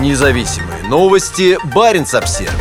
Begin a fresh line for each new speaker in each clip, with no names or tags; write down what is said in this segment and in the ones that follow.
Независимые новости. Барин обсерва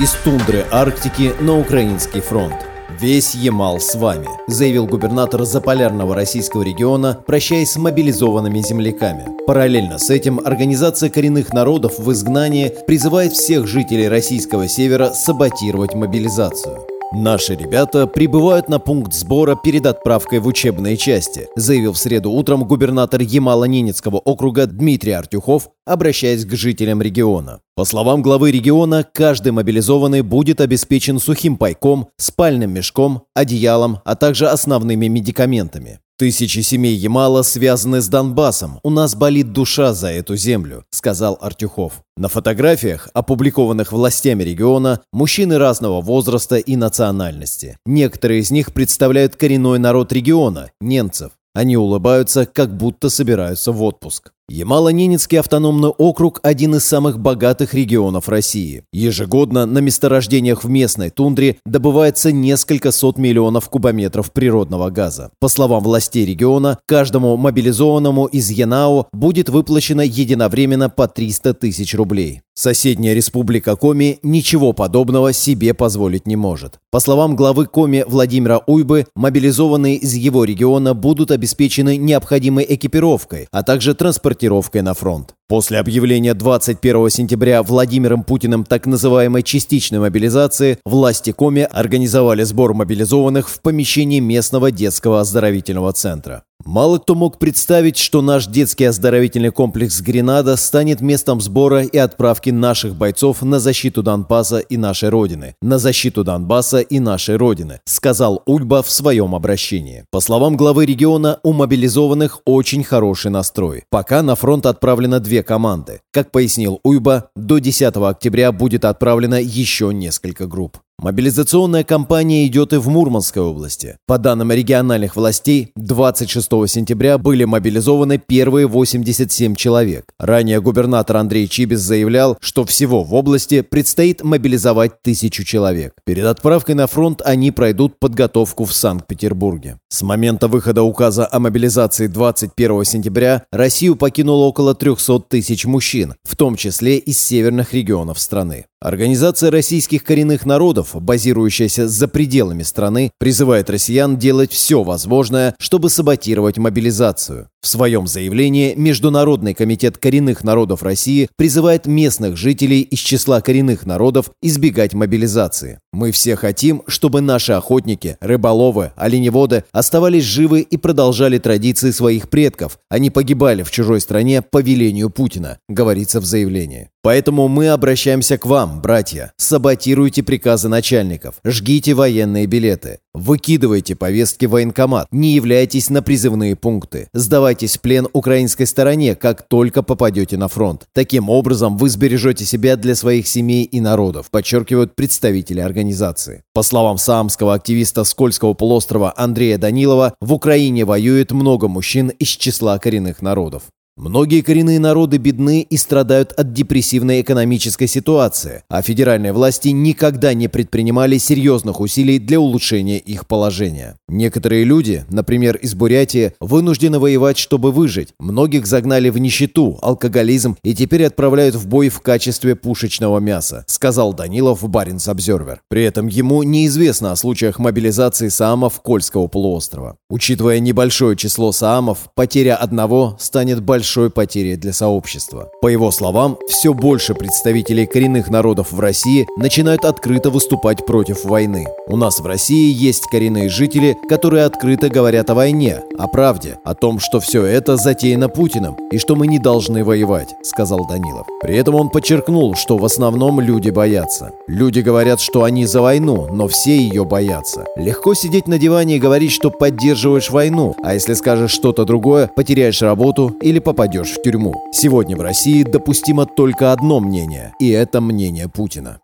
Из тундры Арктики на украинский фронт. «Весь Ямал с вами», заявил губернатор заполярного российского региона, прощаясь с мобилизованными земляками. Параллельно с этим Организация коренных народов в изгнании призывает всех жителей российского севера саботировать мобилизацию. Наши ребята прибывают на пункт сбора перед отправкой в учебные части, заявил в среду утром губернатор Ямало-Ненецкого округа Дмитрий Артюхов, обращаясь к жителям региона. По словам главы региона, каждый мобилизованный будет обеспечен сухим пайком, спальным мешком, одеялом, а также основными медикаментами. «Тысячи семей Ямала связаны с Донбассом. У нас болит душа за эту землю», — сказал Артюхов. На фотографиях, опубликованных властями региона, мужчины разного возраста и национальности. Некоторые из них представляют коренной народ региона – немцев. Они улыбаются, как будто собираются в отпуск. Ямало-Ненецкий автономный округ – один из самых богатых регионов России. Ежегодно на месторождениях в местной тундре добывается несколько сот миллионов кубометров природного газа. По словам властей региона, каждому мобилизованному из Янао будет выплачено единовременно по 300 тысяч рублей. Соседняя республика Коми ничего подобного себе позволить не может. По словам главы Коми Владимира Уйбы, мобилизованные из его региона будут обеспечены необходимой экипировкой, а также транспортировкой на фронт. После объявления 21 сентября Владимиром Путиным так называемой частичной мобилизации, власти Коми организовали сбор мобилизованных в помещении местного детского оздоровительного центра. Мало кто мог представить, что наш детский оздоровительный комплекс «Гренада» станет местом сбора и отправки наших бойцов на защиту Донбасса и нашей Родины. На защиту Донбасса и нашей Родины, сказал Ульба в своем обращении. По словам главы региона, у мобилизованных очень хороший настрой. Пока на фронт отправлено две команды. Как пояснил Уйба, до 10 октября будет отправлено еще несколько групп. Мобилизационная кампания идет и в Мурманской области. По данным региональных властей, 26 сентября были мобилизованы первые 87 человек. Ранее губернатор Андрей Чибис заявлял, что всего в области предстоит мобилизовать тысячу человек. Перед отправкой на фронт они пройдут подготовку в Санкт-Петербурге. С момента выхода указа о мобилизации 21 сентября Россию покинуло около 300 тысяч мужчин, в том числе из северных регионов страны. Организация российских коренных народов, базирующаяся за пределами страны, призывает россиян делать все возможное, чтобы саботировать мобилизацию. В своем заявлении Международный комитет коренных народов России призывает местных жителей из числа коренных народов избегать мобилизации. Мы все хотим, чтобы наши охотники, рыболовы, оленеводы оставались живы и продолжали традиции своих предков, а не погибали в чужой стране по велению Путина, говорится в заявлении. Поэтому мы обращаемся к вам, братья. Саботируйте приказы начальников, жгите военные билеты, выкидывайте повестки в военкомат, не являйтесь на призывные пункты, сдавайтесь в плен украинской стороне, как только попадете на фронт. Таким образом, вы сбережете себя для своих семей и народов, подчеркивают представители организации. По словам саамского активиста Скользкого полуострова Андрея Данилова, в Украине воюет много мужчин из числа коренных народов. Многие коренные народы бедны и страдают от депрессивной экономической ситуации, а федеральные власти никогда не предпринимали серьезных усилий для улучшения их положения. Некоторые люди, например, из Бурятии, вынуждены воевать, чтобы выжить. Многих загнали в нищету, алкоголизм и теперь отправляют в бой в качестве пушечного мяса, сказал Данилов в Баренц Обзервер. При этом ему неизвестно о случаях мобилизации саамов Кольского полуострова. Учитывая небольшое число саамов, потеря одного станет большой большой потерей для сообщества. По его словам, все больше представителей коренных народов в России начинают открыто выступать против войны. У нас в России есть коренные жители, которые открыто говорят о войне, о правде, о том, что все это затеяно Путиным и что мы не должны воевать, сказал Данилов. При этом он подчеркнул, что в основном люди боятся. Люди говорят, что они за войну, но все ее боятся. Легко сидеть на диване и говорить, что поддерживаешь войну, а если скажешь что-то другое, потеряешь работу или попадешь попадешь в тюрьму. Сегодня в России допустимо только одно мнение, и это мнение Путина.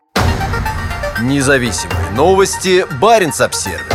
Независимые новости. Барин обсервис